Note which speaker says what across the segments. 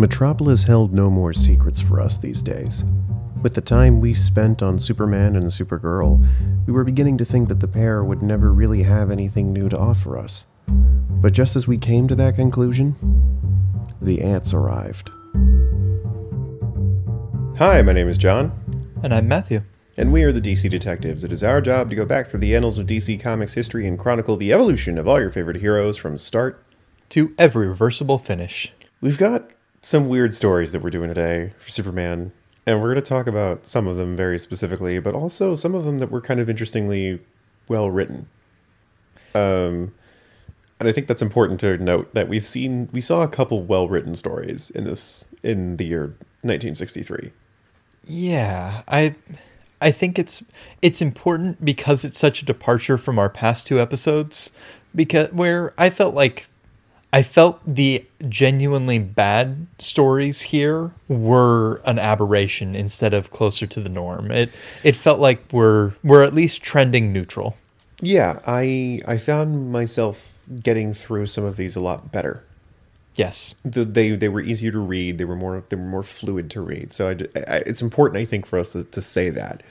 Speaker 1: Metropolis held no more secrets for us these days. With the time we spent on Superman and Supergirl, we were beginning to think that the pair would never really have anything new to offer us. But just as we came to that conclusion, the ants arrived. Hi, my name is John,
Speaker 2: And I'm Matthew.
Speaker 1: and we are the DC Detectives. It is our job to go back through the annals of DC Comics history and chronicle the evolution of all your favorite heroes from start.
Speaker 2: To every reversible finish.
Speaker 1: We've got some weird stories that we're doing today for Superman, and we're going to talk about some of them very specifically, but also some of them that were kind of interestingly well written. Um, and I think that's important to note that we've seen we saw a couple well written stories in this in the year 1963.
Speaker 2: Yeah, I I think it's it's important because it's such a departure from our past two episodes because where I felt like I felt the genuinely bad stories here were an aberration instead of closer to the norm. It it felt like we're we're at least trending neutral.
Speaker 1: Yeah, I I found myself getting through some of these a lot better.
Speaker 2: Yes.
Speaker 1: the, they they were easier to read. They were more they were more fluid to read. So I, I, it's important, I think, for us to, to say that.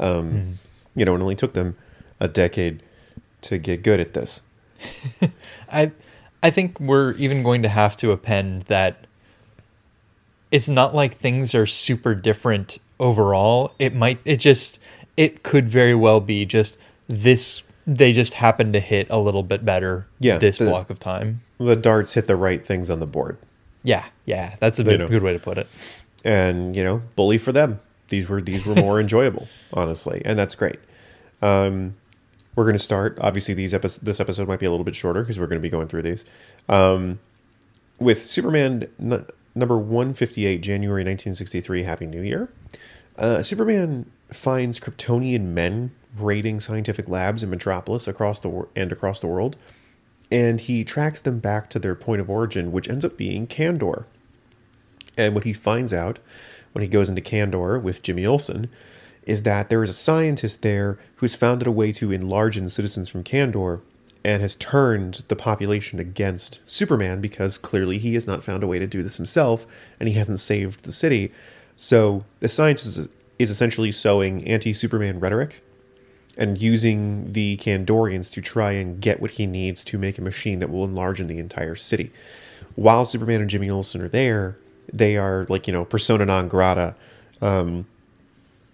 Speaker 1: Um, You know, it only took them a decade to get good at this.
Speaker 2: I I think we're even going to have to append that it's not like things are super different overall. It might it just it could very well be just this they just happen to hit a little bit better
Speaker 1: Yeah,
Speaker 2: this
Speaker 1: the-
Speaker 2: block of time.
Speaker 1: The darts hit the right things on the board,
Speaker 2: Yeah, yeah, that's a bit,
Speaker 1: know.
Speaker 2: good way to put it.
Speaker 1: and you know, bully for them. These were these were more enjoyable, honestly, and that's great. Um, we're going to start. Obviously, these episodes this episode might be a little bit shorter because we're going to be going through these. Um, with Superman n- number 158, January 1963, Happy New Year. Uh, Superman finds Kryptonian men raiding scientific labs in Metropolis across the wor- and across the world, and he tracks them back to their point of origin, which ends up being Kandor. And what he finds out when he goes into Kandor with Jimmy Olsen is that there is a scientist there who's founded a way to enlarge in citizens from Kandor and has turned the population against Superman because clearly he has not found a way to do this himself and he hasn't saved the city. So the scientist is, is essentially sowing anti Superman rhetoric and using the Kandorians to try and get what he needs to make a machine that will enlarge in the entire city. While Superman and Jimmy Olsen are there, they are like you know persona non grata, um,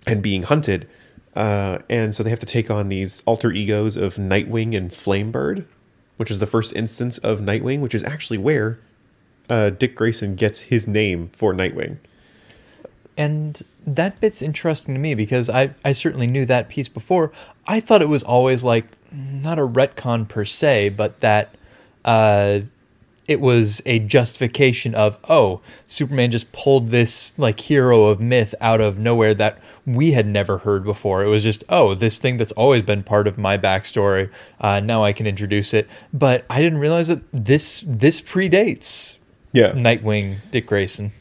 Speaker 1: and being hunted, uh, and so they have to take on these alter egos of Nightwing and Flamebird, which is the first instance of Nightwing, which is actually where uh, Dick Grayson gets his name for Nightwing.
Speaker 2: And that bit's interesting to me because I, I certainly knew that piece before. I thought it was always like not a retcon per se, but that uh, it was a justification of, oh, Superman just pulled this like hero of myth out of nowhere that we had never heard before. It was just, oh, this thing that's always been part of my backstory. Uh, now I can introduce it. But I didn't realize that this this predates
Speaker 1: Yeah,
Speaker 2: Nightwing Dick Grayson.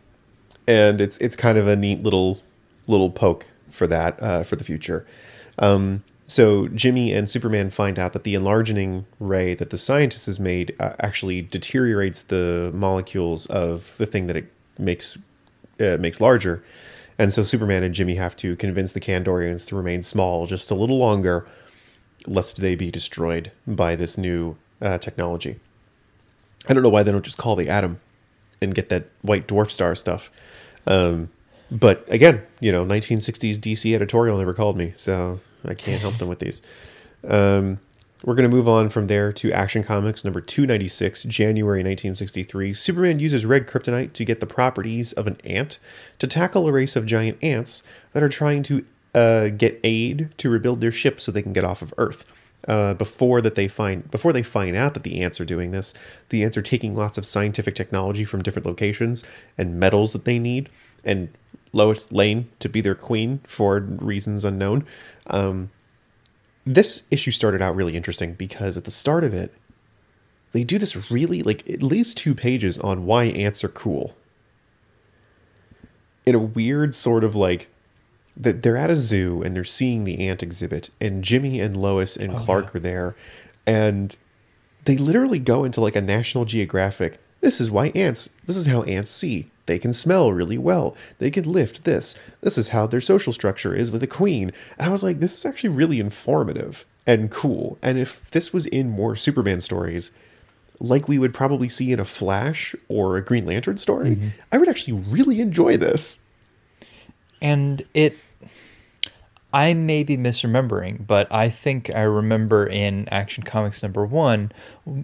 Speaker 1: and it's it's kind of a neat little little poke for that uh, for the future. Um, so Jimmy and Superman find out that the enlarging ray that the scientist has made uh, actually deteriorates the molecules of the thing that it makes uh, makes larger, and so Superman and Jimmy have to convince the Kandorians to remain small just a little longer, lest they be destroyed by this new uh, technology. I don't know why they don't just call the atom and get that white dwarf star stuff. Um, but again, you know, 1960s DC editorial never called me, so I can't help them with these. Um, we're going to move on from there to Action Comics number 296, January 1963. Superman uses red kryptonite to get the properties of an ant to tackle a race of giant ants that are trying to uh, get aid to rebuild their ship so they can get off of Earth. Uh, before that they find before they find out that the ants are doing this, the ants are taking lots of scientific technology from different locations and metals that they need, and Lois Lane to be their queen for reasons unknown. Um, this issue started out really interesting because at the start of it, they do this really like at least two pages on why ants are cool. In a weird sort of like that they're at a zoo and they're seeing the ant exhibit and Jimmy and Lois and Clark are there and they literally go into like a National Geographic this is why ants this is how ants see they can smell really well. They can lift this. This is how their social structure is with a queen. And I was like, this is actually really informative and cool. And if this was in more Superman stories, like we would probably see in a Flash or a Green Lantern story, mm-hmm. I would actually really enjoy this.
Speaker 2: and it i may be misremembering but i think i remember in action comics number one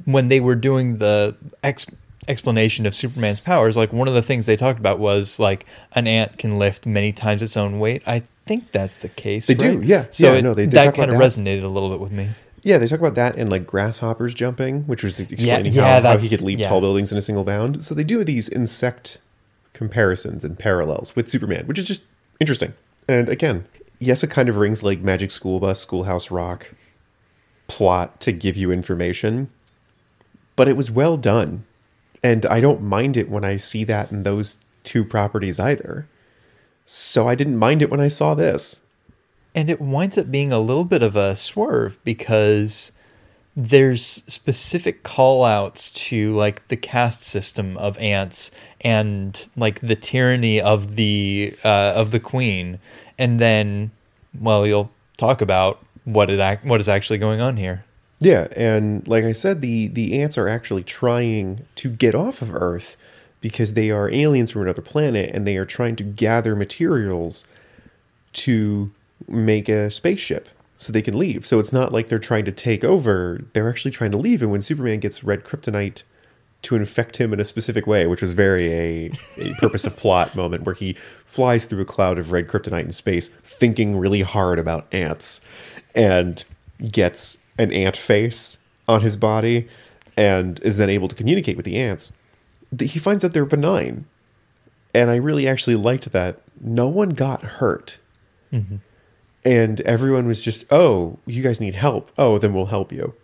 Speaker 2: when they were doing the ex- explanation of superman's powers like one of the things they talked about was like an ant can lift many times its own weight i think that's the case
Speaker 1: They do, yeah.
Speaker 2: so
Speaker 1: Yeah,
Speaker 2: it-
Speaker 1: no, they- they
Speaker 2: that kind of
Speaker 1: that.
Speaker 2: resonated a little bit with me
Speaker 1: Yeah, they talk about that and like grasshoppers jumping, which was explaining
Speaker 2: yeah,
Speaker 1: how, how he could leap
Speaker 2: yeah.
Speaker 1: tall buildings in a single bound. So they do these insect comparisons and parallels with Superman, which is just interesting. And again, yes, it kind of rings like Magic School Bus, Schoolhouse Rock plot to give you information, but it was well done. And I don't mind it when I see that in those two properties either. So I didn't mind it when I saw this.
Speaker 2: and it winds up being a little bit of a swerve because there's specific call outs to like the caste system of ants and like the tyranny of the uh, of the queen and then well you'll talk about what it ac- what is actually going on here
Speaker 1: Yeah, and like I said, the the ants are actually trying to get off of Earth because they are aliens from another planet, and they are trying to gather materials to make a spaceship so they can leave. So it's not like they're trying to take over; they're actually trying to leave. And when Superman gets red kryptonite to infect him in a specific way, which was very a, a purpose of plot moment where he flies through a cloud of red kryptonite in space, thinking really hard about ants, and gets an ant face on his body, and is then able to communicate with the ants. He finds out they're benign, and I really actually liked that. No one got hurt. Mm-hmm. And everyone was just, oh, you guys need help. Oh, then we'll help you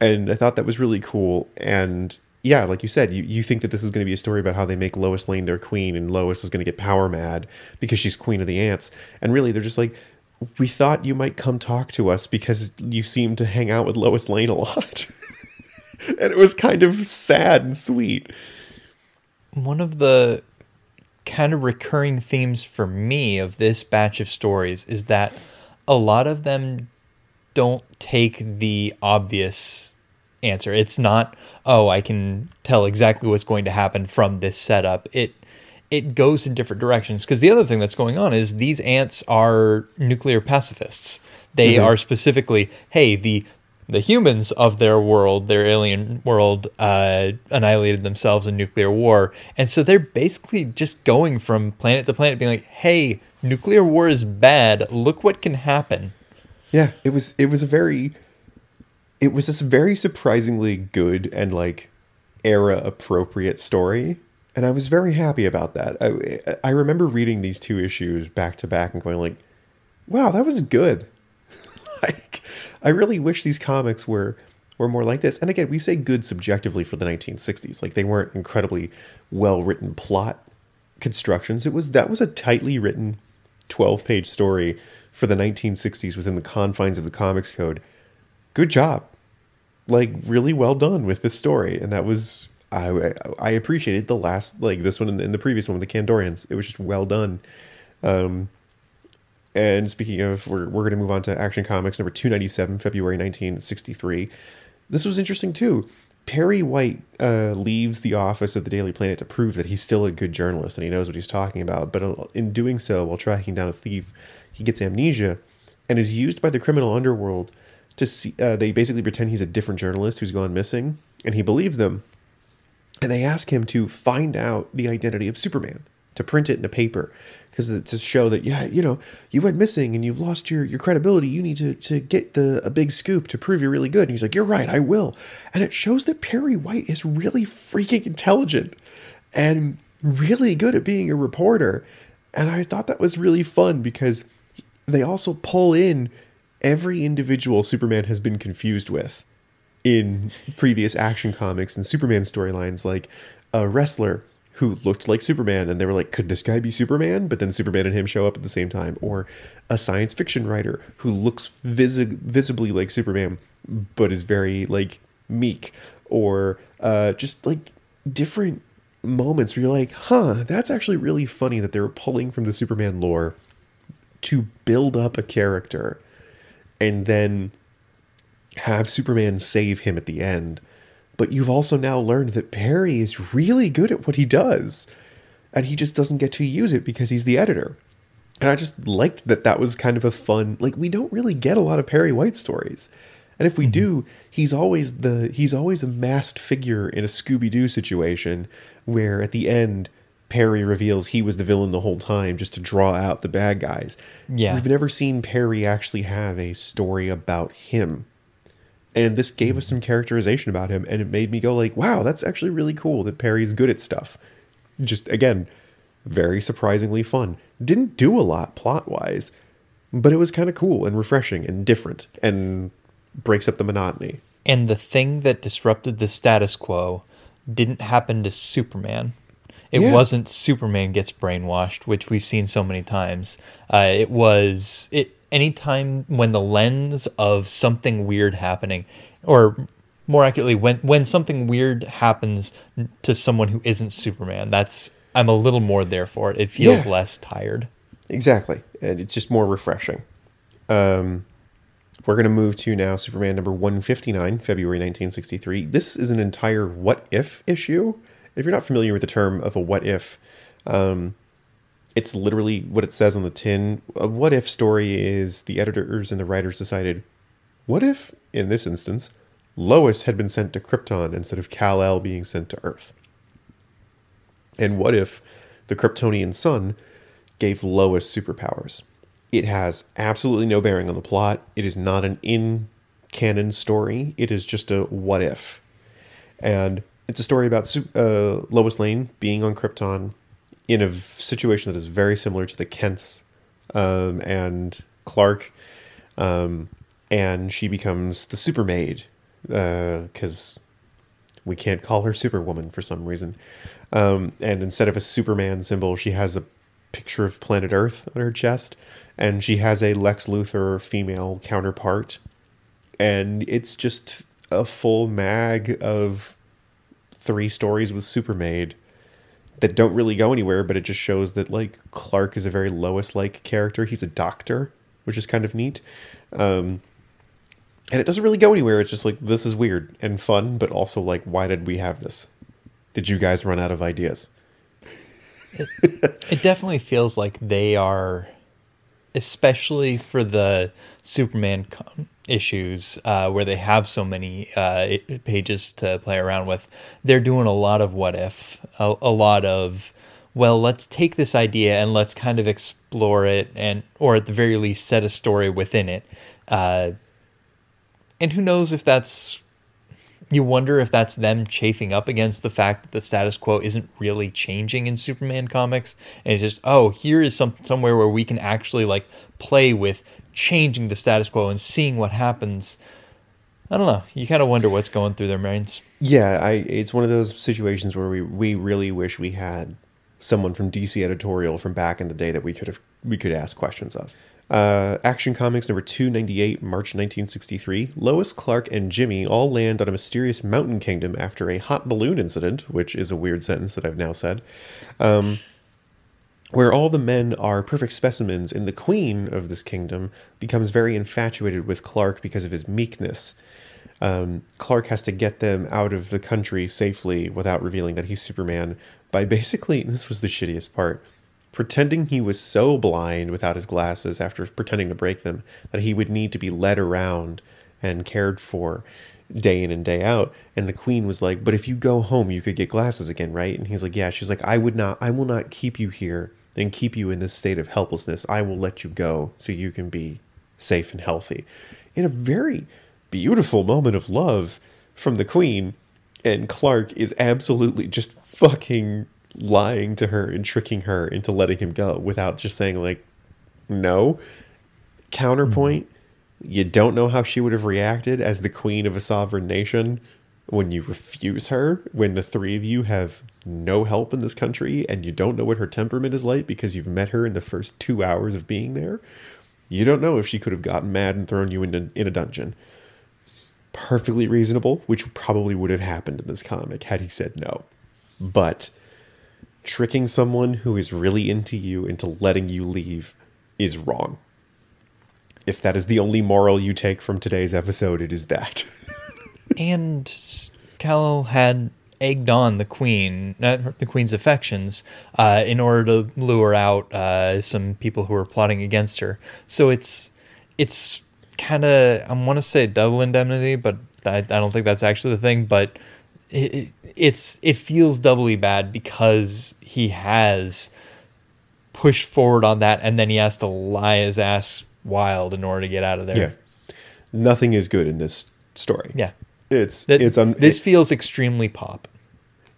Speaker 1: and I thought that was really cool. And yeah, like you said, you, you think that this is going to be a story about how they make Lois Lane their queen, and Lois is going to get power mad because she's queen of the ants. And really, they're just like, we thought you might come talk to us because you seem to hang out with Lois Lane a lot. and it was kind of sad and sweet.
Speaker 2: one of the kind of recurring themes for me of this batch of stories is that a lot of them don't take the obvious answer. It's not, oh, I can tell exactly what's going to happen from this setup. It it goes in different directions because the other thing that's going on is these ants are nuclear pacifists. They are specifically, hey, the the humans of their world, their alien world, uh, annihilated themselves in nuclear war, and so they're basically just going from planet to planet, being like, "Hey, nuclear war is bad. Look what can happen."
Speaker 1: Yeah, it was it was a very it was this very surprisingly good and like era appropriate story and I was very happy about that. I I remember reading these two issues back to back and going like, "Wow, that was good." like I really wish these comics were were more like this. And again, we say good subjectively for the 1960s. Like they weren't incredibly well-written plot constructions. It was that was a tightly written 12-page story for the 1960s within the confines of the comics code. Good job. Like really well done with this story and that was I I appreciated the last like this one and the, and the previous one with the Kandorians. It was just well done. Um and speaking of, we're, we're going to move on to Action Comics number 297, February 1963. This was interesting too. Perry White uh, leaves the office of the Daily Planet to prove that he's still a good journalist and he knows what he's talking about. But uh, in doing so, while tracking down a thief, he gets amnesia and is used by the criminal underworld to see. Uh, they basically pretend he's a different journalist who's gone missing, and he believes them. And they ask him to find out the identity of Superman, to print it in a paper, because to show that yeah, you know, you went missing and you've lost your, your credibility. You need to to get the a big scoop to prove you're really good. And he's like, you're right, I will. And it shows that Perry White is really freaking intelligent and really good at being a reporter. And I thought that was really fun because they also pull in every individual Superman has been confused with in previous action comics and Superman storylines, like a wrestler who looked like Superman, and they were like, could this guy be Superman? But then Superman and him show up at the same time, or a science fiction writer who looks visi- visibly like Superman, but is very like meek, or uh, just like different moments where you're like, huh, that's actually really funny that they were pulling from the Superman lore to build up a character and then have Superman save him at the end. But you've also now learned that Perry is really good at what he does. And he just doesn't get to use it because he's the editor. And I just liked that that was kind of a fun, like, we don't really get a lot of Perry White stories. And if we mm-hmm. do, he's always the he's always a masked figure in a Scooby Doo situation where at the end Perry reveals he was the villain the whole time just to draw out the bad guys.
Speaker 2: Yeah.
Speaker 1: We've never seen Perry actually have a story about him. And this gave us some characterization about him and it made me go like, wow, that's actually really cool that Perry's good at stuff. Just again, very surprisingly fun. Didn't do a lot plot wise, but it was kind of cool and refreshing and different and breaks up the monotony.
Speaker 2: And the thing that disrupted the status quo didn't happen to Superman. It
Speaker 1: Yeah.
Speaker 2: wasn't Superman gets brainwashed, which we've seen so many times. Uh, it was it anytime when the lens of something weird happening, or more accurately, when when something weird happens to someone who isn't Superman. That's I'm a little more there for it. It feels
Speaker 1: Yeah.
Speaker 2: less tired.
Speaker 1: Exactly. And it's just more refreshing. Um, we're going to move to now Superman number 159, February 1963. This is an entire what if issue. If you're not familiar with the term of a what if, um, it's literally what it says on the tin. A what if story is the editors and the writers decided, what if, in this instance, Lois had been sent to Krypton instead of Kal El being sent to Earth? And what if the Kryptonian sun gave Lois superpowers? It has absolutely no bearing on the plot. It is not an in canon story. It is just a what if. And it's a story about uh, Lois Lane being on Krypton in a situation that is very similar to the Kents um, and Clark. Um, and she becomes the Supermaid because we can't call her Superwoman for some reason. Um, and instead of a Superman symbol, she has a picture of planet Earth on her chest, and she has a Lex Luthor female counterpart. And it's just a full mag of three stories with Supermaid that don't really go anywhere, but it just shows that like Clark is a very Lois like character. He's a doctor, which is kind of neat. Um, and it doesn't really go anywhere. It's just like this is weird and fun, but also like, why did we have this? Did you guys run out of ideas?
Speaker 2: It definitely feels like they are, especially for the Superman com- issues uh, where they have so many uh, pages to play around with. They're doing a lot of what if, a, a lot of, well, let's take this idea and let's kind of explore it, and or at the very least set a story within it. Uh, and who knows if that's you wonder if that's them chafing up against the fact that the status quo isn't really changing in Superman comics, and it's just oh, here is some somewhere where we can actually like play with changing the status quo and seeing what happens. I don't know. You kind of wonder what's going through their minds.
Speaker 1: Yeah, I it's one of those situations where we we really wish we had someone from DC editorial from back in the day that we could have we could ask questions of. Uh, Action Comics number 298, March 1963. Lois, Clark, and Jimmy all land on a mysterious mountain kingdom after a hot balloon incident, which is a weird sentence that I've now said. Um, where all the men are perfect specimens, and the queen of this kingdom becomes very infatuated with Clark because of his meekness. Um, Clark has to get them out of the country safely without revealing that he's Superman by basically, this was the shittiest part, pretending he was so blind without his glasses after pretending to break them that he would need to be led around and cared for day in and day out. And the queen was like, But if you go home, you could get glasses again, right? And he's like, Yeah. She's like, I would not, I will not keep you here and keep you in this state of helplessness. I will let you go so you can be safe and healthy. In a very beautiful moment of love from the queen. And Clark is absolutely just fucking lying to her and tricking her into letting him go without just saying, like, no. Counterpoint, mm-hmm. you don't know how she would have reacted as the queen of a sovereign nation when you refuse her, when the three of you have no help in this country and you don't know what her temperament is like because you've met her in the first two hours of being there. You don't know if she could have gotten mad and thrown you in a, in a dungeon. Perfectly reasonable, which probably would have happened in this comic had he said no. But tricking someone who is really into you into letting you leave is wrong. If that is the only moral you take from today's episode, it is that.
Speaker 2: and Cal had egged on the queen, not the queen's affections, uh, in order to lure out uh, some people who were plotting against her. So it's it's kind of I want to say double indemnity, but I, I don't think that's actually the thing. But it, it's it feels doubly bad because he has pushed forward on that, and then he has to lie his ass wild in order to get out of there.
Speaker 1: Yeah, nothing is good in this story.
Speaker 2: Yeah,
Speaker 1: it's
Speaker 2: That-
Speaker 1: it's un-
Speaker 2: this
Speaker 1: it-
Speaker 2: feels extremely pop.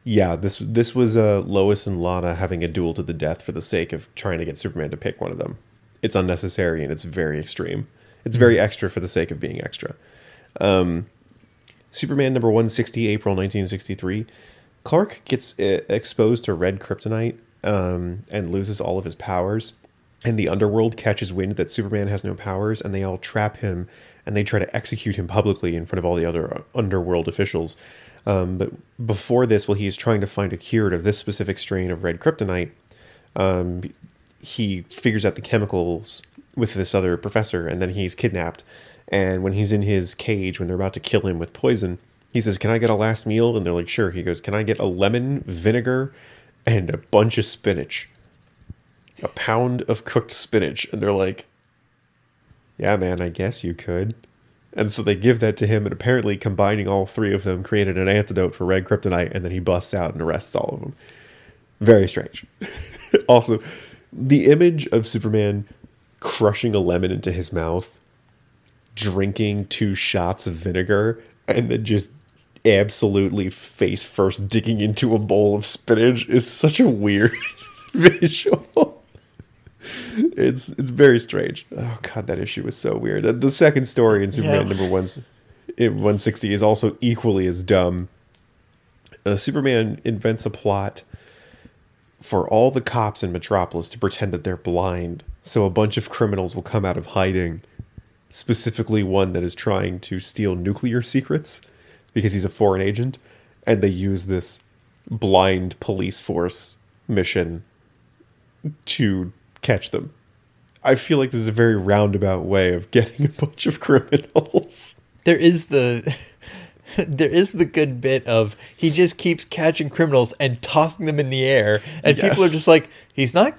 Speaker 1: yeah this this was uh, Lois and Lana having a duel to the death for the sake of trying to get Superman to pick one of them. It's unnecessary and it's very extreme. It's very extra for the sake of being extra. Um, Superman number 160, April 1963. Clark gets uh, exposed to red kryptonite um, and loses all of his powers. And the underworld catches wind that Superman has no powers, and they all trap him and they try to execute him publicly in front of all the other underworld officials. Um, but before this, while he is trying to find a cure to this specific strain of red kryptonite, um, he figures out the chemicals with this other professor, and then he's kidnapped. And when he's in his cage, when they're about to kill him with poison, he says, "Can I get a last meal?" And they're like, "Sure." He goes, "Can I get a lemon, vinegar, and a bunch of spinach? A pound of cooked spinach?" And they're like, "Yeah, man, I guess you could." And so they give that to him, and apparently combining all three of them created an antidote for red kryptonite, and then he busts out and arrests all of them. Very strange. also, the image of Superman crushing a lemon into his mouth, drinking two shots of vinegar, and then just absolutely face first digging into a bowl of spinach is such a weird visual. It's it's very strange. Oh god, that issue was so weird. The second story in Superman
Speaker 2: Yeah.
Speaker 1: number one, in 160 is also equally as dumb. Uh, Superman invents a plot for all the cops in Metropolis to pretend that they're blind, so a bunch of criminals will come out of hiding. Specifically, one that is trying to steal nuclear secrets because he's a foreign agent, and they use this blind police force mission to catch them. I feel like this is a very roundabout way of getting a bunch of criminals.
Speaker 2: there is the there is the good bit of he just keeps catching criminals and tossing them in the air and people are just like he's not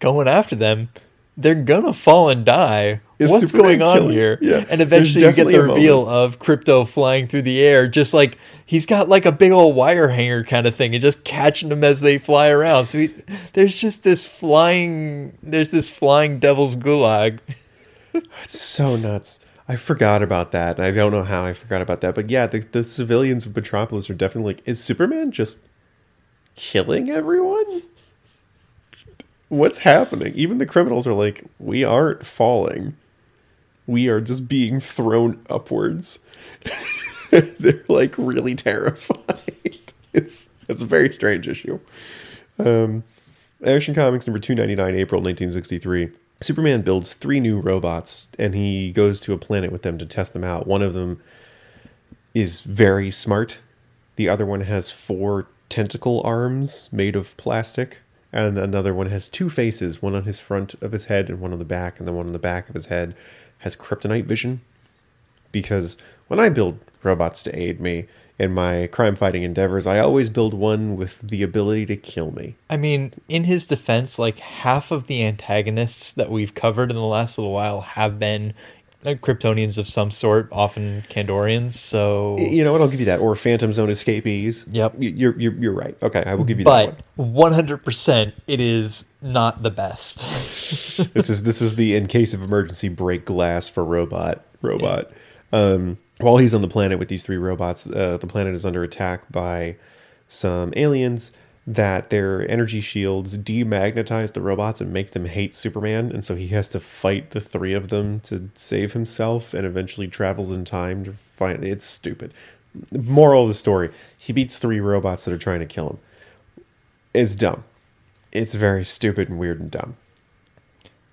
Speaker 2: going after them they're gonna fall and die
Speaker 1: Is
Speaker 2: what's
Speaker 1: Superman
Speaker 2: going on
Speaker 1: killing-
Speaker 2: here
Speaker 1: Yeah.
Speaker 2: and eventually you get the reveal of Krypto flying through the air just like he's got like a big old wire hanger kind of thing and just catching them as they fly around so he, there's just this flying there's this flying devil's gulag
Speaker 1: It's so nuts. I forgot about that. and I don't know how I forgot about that. But yeah, the, the civilians of Metropolis are definitely like, is Superman just killing everyone? What's happening? Even the criminals are like, we aren't falling. We are just being thrown upwards. They're like really terrified. It's it's a very strange issue. Um, Action Comics number 299, April 1963. Superman builds three new robots and he goes to a planet with them to test them out. One of them is very smart. The other one has four tentacle arms made of plastic. And another one has two faces, one on his front of his head and one on the back. And the one on the back of his head has kryptonite vision. Because when I build robots to aid me in my crime fighting endeavors, I always build one with the ability to kill me.
Speaker 2: I mean, in his defense, like half of the antagonists that we've covered in the last little while have been uh, Kryptonians of some sort, often Kandorians. So,
Speaker 1: You know what? I'll give you that. Or Phantom Zone escapees.
Speaker 2: Yep.
Speaker 1: You're you're, you're right. Okay, I will give you that
Speaker 2: but 100%, it is not the best.
Speaker 1: This is this is the in case of emergency break glass for robot robot. Um, while he's on the planet with these three robots, uh, the planet is under attack by some aliens. That their energy shields demagnetize the robots and make them hate Superman, and so he has to fight the three of them to save himself, and eventually travels in time to find. It's stupid. Moral of the story: He beats three robots that are trying to kill him. It's dumb. It's very stupid and weird and dumb.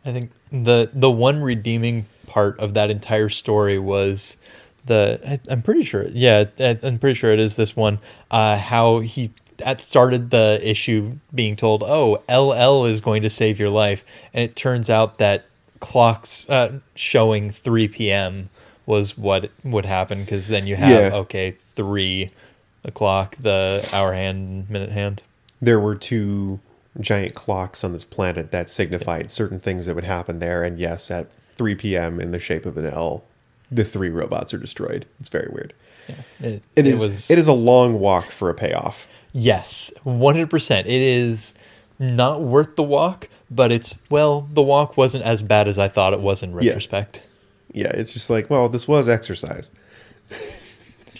Speaker 2: I think the the one redeeming part of that entire story was the I, I'm pretty sure yeah I, I'm pretty sure it is this one uh, how he that started the issue being told, "Oh, LL is going to save your life," and it turns out that clocks uh, showing 3 p.m. was what would happen because then you have
Speaker 1: Yeah.
Speaker 2: okay three o'clock, the hour hand, minute hand.
Speaker 1: there were two giant clocks on this planet that signified certain things that would happen there. And yes, at 3 p.m. in the shape of an L, the three robots are destroyed. It's very weird.
Speaker 2: It,
Speaker 1: It
Speaker 2: it
Speaker 1: is.
Speaker 2: was
Speaker 1: It is a long walk for a payoff.
Speaker 2: Yes, 100%. It is not worth the walk, but it's, well, the walk wasn't as bad as I thought it was in retrospect.
Speaker 1: Yeah, it's just like, well, this was exercise.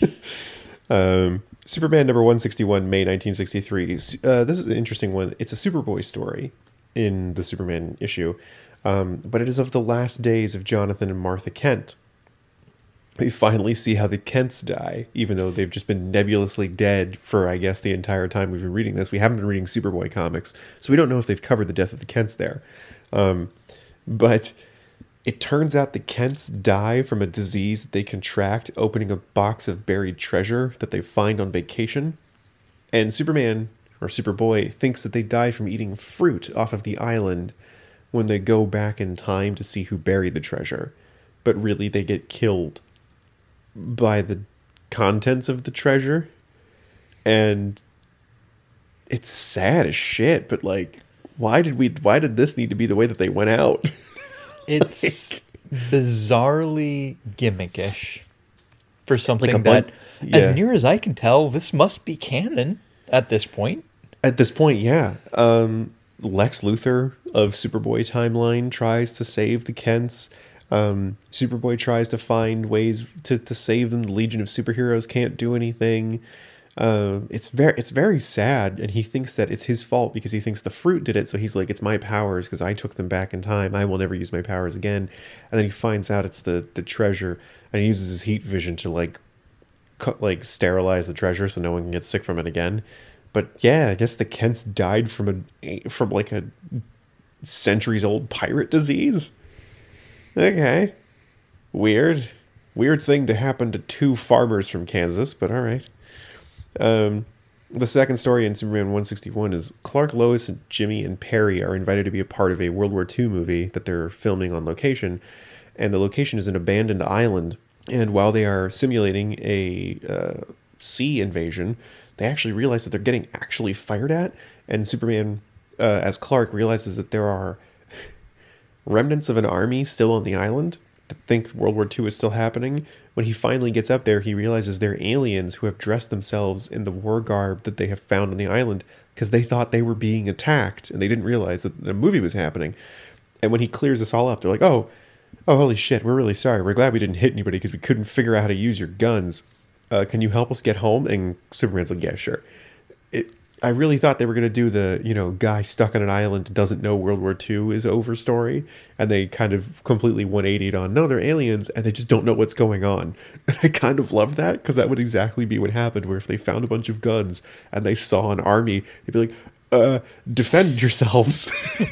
Speaker 1: um, Superman number 161, May 1963. Uh, this is an interesting one. It's a Superboy story in the Superman issue, um, but it is of the last days of Jonathan and Martha Kent. We finally see how the Kents die, even though they've just been nebulously dead for, I guess, the entire time we've been reading this. We haven't been reading Superboy comics, so we don't know if they've covered the death of the Kents there. Um, but it turns out the Kents die from a disease that they contract opening a box of buried treasure that they find on vacation. And Superman, or Superboy, thinks that they die from eating fruit off of the island when they go back in time to see who buried the treasure. But really, they get killed by the contents of the treasure. And it's sad as shit, but like, why did we, why did this need to be the way that they went out?
Speaker 2: It's bizarrely gimmickish for something
Speaker 1: bun-
Speaker 2: that,
Speaker 1: yeah.
Speaker 2: as near as I can tell, this must be canon at this point.
Speaker 1: At this point, yeah. Um, Lex Luthor of Superboy timeline tries to save the Kents. Um, Superboy tries to find ways to, to save them. The Legion of Superheroes can't do anything. Uh, it's very it's very sad, and he thinks that it's his fault because he thinks the fruit did it. So he's like, "It's my powers because I took them back in time. I will never use my powers again." And then he finds out it's the the treasure, and he uses his heat vision to like cut, like sterilize the treasure so no one can get sick from it again. But yeah, I guess the Kents died from a from like a centuries old pirate disease. Okay, weird, weird thing to happen to two farmers from Kansas, but all right. Um, the second story in Superman 161 is Clark, Lois, and Jimmy and Perry are invited to be a part of a World War II movie that they're filming on location, and the location is an abandoned island. And while they are simulating a uh, sea invasion, they actually realize that they're getting actually fired at, and Superman, uh, as Clark, realizes that there are remnants of an army still on the island think World War II is still happening. When he finally gets up there, he realizes they're aliens who have dressed themselves in the war garb that they have found on the island because they thought they were being attacked and they didn't realize that the movie was happening. And when he clears this all up, they're like, oh, oh, holy shit, we're really sorry. We're glad we didn't hit anybody because we couldn't figure out how to use your guns. Uh, can you help us get home? And Superman's like, yeah, sure. It, I really thought they were going to do the, you know, guy stuck on an island doesn't know World War II is over story. And they kind of completely 180'd on, no, they're aliens and they just don't know what's going on. And I kind of loved that because that would exactly be what happened, where if they found a bunch of guns and they saw an army, they'd be like, uh, defend yourselves.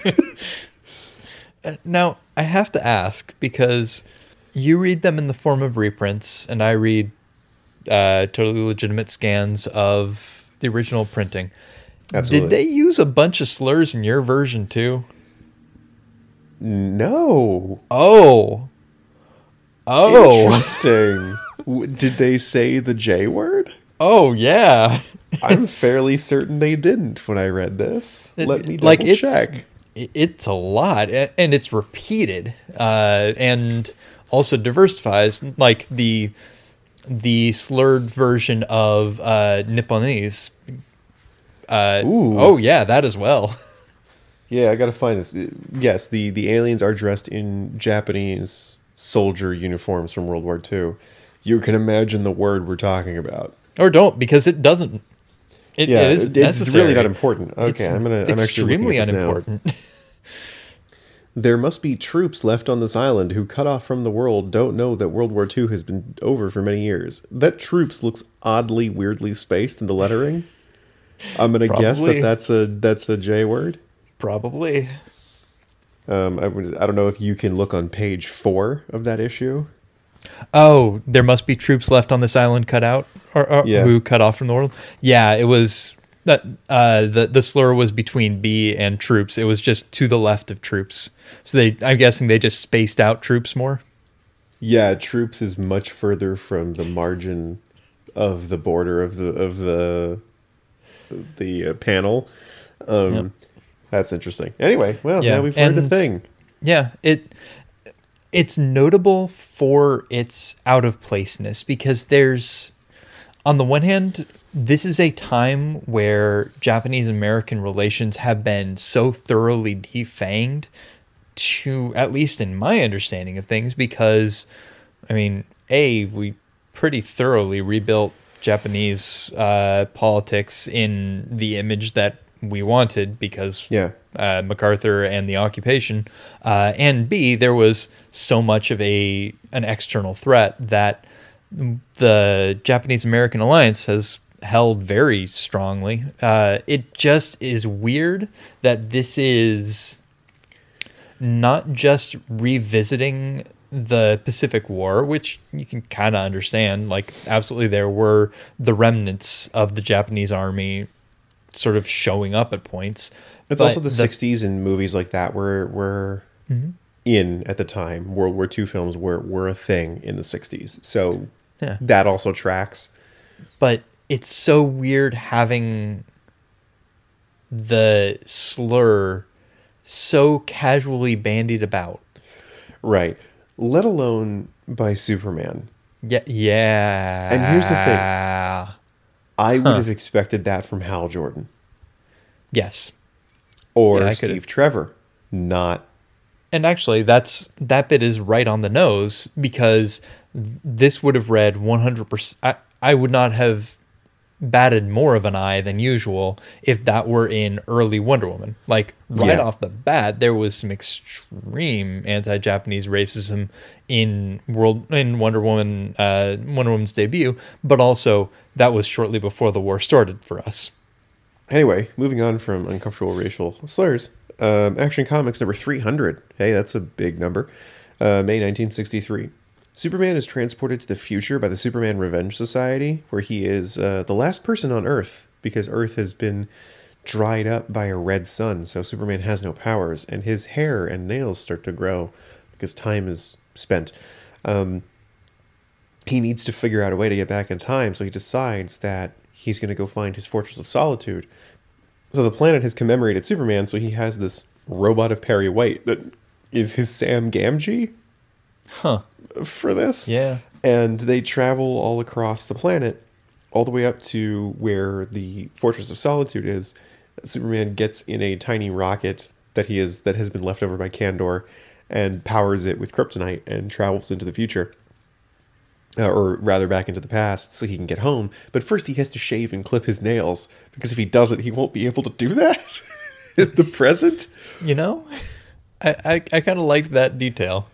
Speaker 2: Uh, Now, I have to ask because you read them in the form of reprints, and I read uh, totally legitimate scans of the original printing.
Speaker 1: Absolutely.
Speaker 2: Did they use a bunch of slurs in your version too?
Speaker 1: no.
Speaker 2: Oh. Oh.
Speaker 1: Interesting. Did they say the J word?
Speaker 2: Oh, yeah.
Speaker 1: I'm fairly certain they didn't when I read this. Let me double
Speaker 2: like it's
Speaker 1: check.
Speaker 2: it's a lot and it's repeated uh and also diversifies like the the slurred version of uh nipponese uh oh yeah that as well
Speaker 1: Yeah, I gotta find this. Yes, the the aliens are dressed in Japanese soldier uniforms from World War II. You can imagine the word we're talking about.
Speaker 2: or don't because it doesn't it,
Speaker 1: Yeah,
Speaker 2: it is
Speaker 1: it- it's
Speaker 2: necessary.
Speaker 1: really not important. Okay,
Speaker 2: It's
Speaker 1: I'm gonna. I'm
Speaker 2: extremely
Speaker 1: looking at this now.
Speaker 2: unimportant
Speaker 1: There must be troops left on this island who, cut off from the world, don't know that World War II has been over for many years. That troops looks oddly, weirdly spaced in the lettering. I'm gonna guess that that's a that's a J word.
Speaker 2: probably
Speaker 1: Um, I, I don't know if you can look on page four of that issue.
Speaker 2: Oh, there must be troops left on this island cut out or, or
Speaker 1: Yeah.
Speaker 2: who cut off from the world. Yeah, it was that uh, the the slur was between B and troops. It was just to the left of troops. So they, I'm guessing they just spaced out troops more.
Speaker 1: Yeah, troops is much further from the margin of the border of the of the the uh, panel. Um,
Speaker 2: Yep.
Speaker 1: That's interesting. Anyway, well,
Speaker 2: Yeah,
Speaker 1: now we've learned a thing.
Speaker 2: Yeah, it it's notable for its out of placeness because there's on the one hand this is a time where Japanese American relations have been so thoroughly defanged to at least in my understanding of things because I mean, A, we pretty thoroughly rebuilt Japanese uh, politics in the image that we wanted because
Speaker 1: Yeah.
Speaker 2: uh, MacArthur and the occupation, uh, and B, there was so much of a an external threat that the Japanese American alliance has held very strongly. Uh, it just is weird that this is not just revisiting the Pacific War, which you can kind of understand. Like, absolutely, there were the remnants of the Japanese army sort of showing up at points.
Speaker 1: It's also the, 60s and movies like that were were
Speaker 2: Mm-hmm.
Speaker 1: in at the time. World War II films were were a thing in the 60s. So
Speaker 2: Yeah.
Speaker 1: that also tracks.
Speaker 2: but it's so weird having the slur so casually bandied about.
Speaker 1: Right. Let alone by Superman.
Speaker 2: Yeah, yeah.
Speaker 1: And here's the thing. I would have expected that from Hal Jordan
Speaker 2: Yes,
Speaker 1: or
Speaker 2: Yeah, I could've-
Speaker 1: Steve Trevor, not
Speaker 2: and actually, that's that bit is right on the nose because this would have read one hundred percent. I I would not have batted more of an eye than usual if that were in early Wonder Woman. Like right
Speaker 1: Yeah.
Speaker 2: off the bat, there was some extreme anti-Japanese racism in world in Wonder Woman, uh, Wonder Woman's debut, but also that was shortly before the war started for us.
Speaker 1: Anyway, moving on from uncomfortable racial slurs, um, Action Comics number 300. Hey, that's a big number. Uh, May 1963. Superman is transported to the future by the Superman Revenge Society, where he is uh, the last person on Earth because Earth has been dried up by a red sun, so Superman has no powers, and his hair and nails start to grow because time is spent. Um, he needs to figure out a way to get back in time, so he decides that he's going to go find his Fortress of Solitude. So the planet has commemorated Superman, so he has this robot of Perry White that is his Sam Gamgee
Speaker 2: Huh.
Speaker 1: For this.
Speaker 2: Yeah.
Speaker 1: And they travel all across the planet, all the way up to where the Fortress of Solitude is. Superman gets in a tiny rocket that he is that has been left over by Kandor and powers it with kryptonite and travels into the future. Uh, or rather back into the past so he can get home. But first he has to shave and clip his nails because if he doesn't, he won't be able to do that in the present.
Speaker 2: You know, I I, I kind of liked that detail.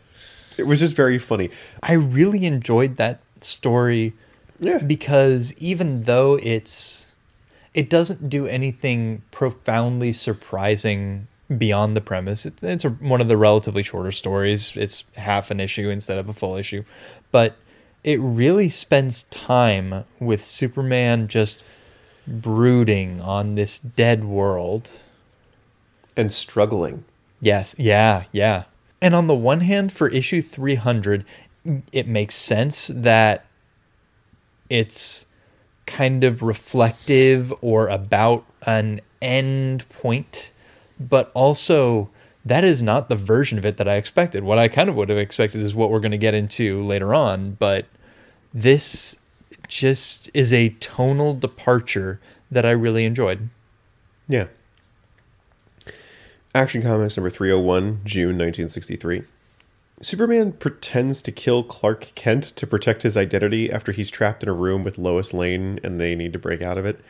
Speaker 1: It was just very funny.
Speaker 2: I really enjoyed that story
Speaker 1: Yeah.
Speaker 2: because even though it's it doesn't do anything profoundly surprising beyond the premise. It's it's a, one of the relatively shorter stories. It's half an issue instead of a full issue, but it really spends time with Superman just brooding on this dead world.
Speaker 1: And struggling.
Speaker 2: Yes, yeah, yeah. And on the one hand, for issue 300, it makes sense that it's kind of reflective or about an end point, but also that is not the version of it that I expected. What I kind of would have expected is what we're going to get into later on, but this just is a tonal departure that I really enjoyed.
Speaker 1: Yeah. Action Comics number 301, June 1963. Superman pretends to kill Clark Kent to protect his identity after he's trapped in a room with Lois Lane and they need to break out of it.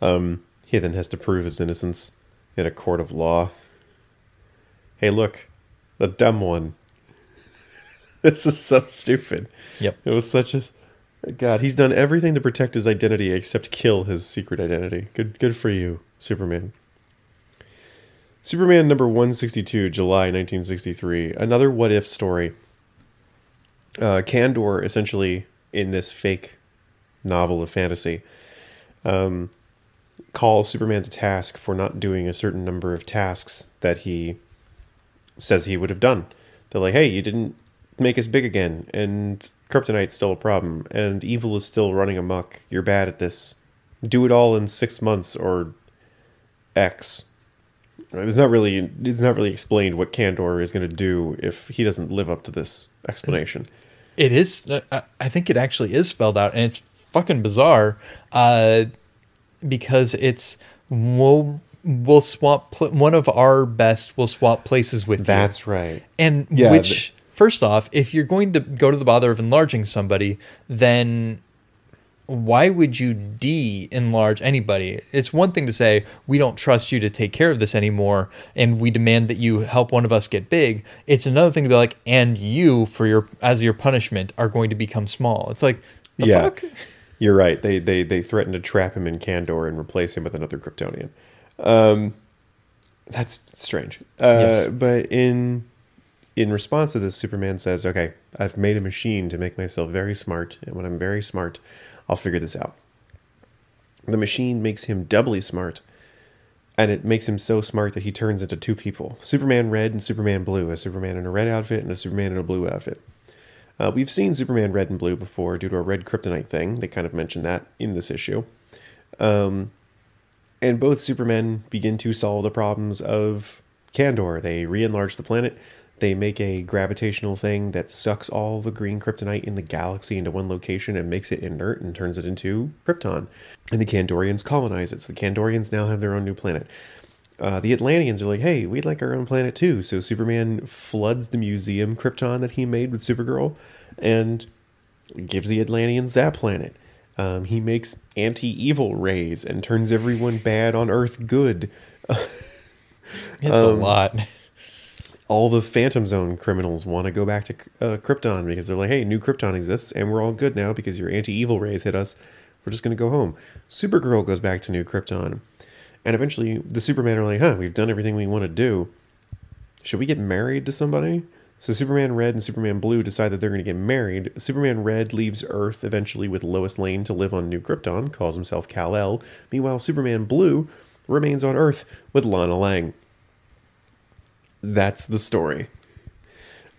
Speaker 1: Um, he then has to prove his innocence in a court of law. Hey, look, the dumb one. this is so stupid.
Speaker 2: Yep.
Speaker 1: It was such a God. He's done everything to protect his identity except kill his secret identity. Good, good for you, Superman. Superman number one sixty two, July nineteen sixty three. Another what if story. Uh, Kandor essentially in this fake novel of fantasy, um, call Superman to task for not doing a certain number of tasks that he says he would have done. They're like, hey, you didn't make us big again, and kryptonite's still a problem, and evil is still running amok. You're bad at this. Do it all in six months or X. It's not really it's not really explained what Kandor is going to do if he doesn't live up to this explanation.
Speaker 2: It is. uh, I- think it actually is spelled out, and it's fucking bizarre, uh, because it's we'll we'll swap pl- one of our best We'll swap places with you.
Speaker 1: That's right.
Speaker 2: And
Speaker 1: Yeah,
Speaker 2: which, first off, if you're going to go to the bother of enlarging somebody, then why would you de enlarge anybody? It's one thing to say, we don't trust you to take care of this anymore, and we demand that you help one of us get big. It's another thing to be like, and you, for your as your punishment, are going to become small. It's like, the
Speaker 1: yeah,
Speaker 2: fuck?
Speaker 1: you're right. They they they threaten to trap him in Kandor and replace him with another Kryptonian. Um, that's strange. Uh,
Speaker 2: Yes.
Speaker 1: But in in response to this, Superman says, "Okay, I've made a machine to make myself very smart, and when I'm very smart, I'll figure this out." The machine makes him doubly smart, and it makes him so smart that he turns into two people: Superman Red and Superman Blue. A Superman in a red outfit and a Superman in a blue outfit. Uh, we've seen Superman red and blue before due to a red kryptonite thing. They kind of mentioned that in this issue. Um, and both Supermen begin to solve the problems of Kandor. They re enlarge the planet. They make a gravitational thing that sucks all the green kryptonite in the galaxy into one location and makes it inert and turns it into Krypton. And the Kandorians colonize it. So the Kandorians now have their own new planet. Uh, the Atlanteans are like, hey, we'd like our own planet too. So Superman floods the museum Krypton that he made with Supergirl and gives the Atlanteans that planet. Um, he makes anti evil rays and turns everyone bad on Earth good.
Speaker 2: It's a
Speaker 1: Um,
Speaker 2: lot.
Speaker 1: All the Phantom Zone criminals want to go back to uh, Krypton because they're like, hey, new Krypton exists and we're all good now because your anti evil rays hit us. We're just going to go home. Supergirl goes back to New Krypton. And eventually, the Superman are like, huh, we've done everything we want to do. Should we get married to somebody? So Superman Red and Superman Blue decide that they're going to get married. Superman Red leaves Earth eventually with Lois Lane to live on New Krypton, calls himself Kal-El. Meanwhile, Superman Blue remains on Earth with Lana Lang. That's the story.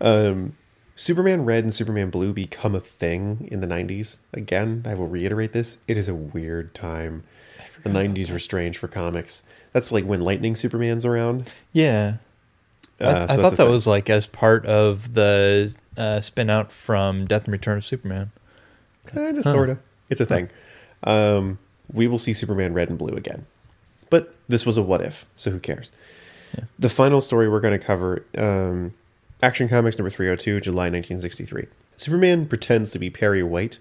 Speaker 1: Um, Superman Red and Superman Blue become a thing in the 90s. Again, I will reiterate this. It is a weird time. The 90s were strange for comics. That's like when Lightning Superman's around.
Speaker 2: Yeah. I,
Speaker 1: Uh, so
Speaker 2: I thought that
Speaker 1: thing.
Speaker 2: was like as part of the uh, spin out from Death and Return of Superman.
Speaker 1: Kind of, sort of. It's a thing. Um, we will see Superman Red and Blue again. But this was a what if, so who cares? The final story we're going to cover um, Action Comics number 302, July 1963. Superman pretends to be Perry White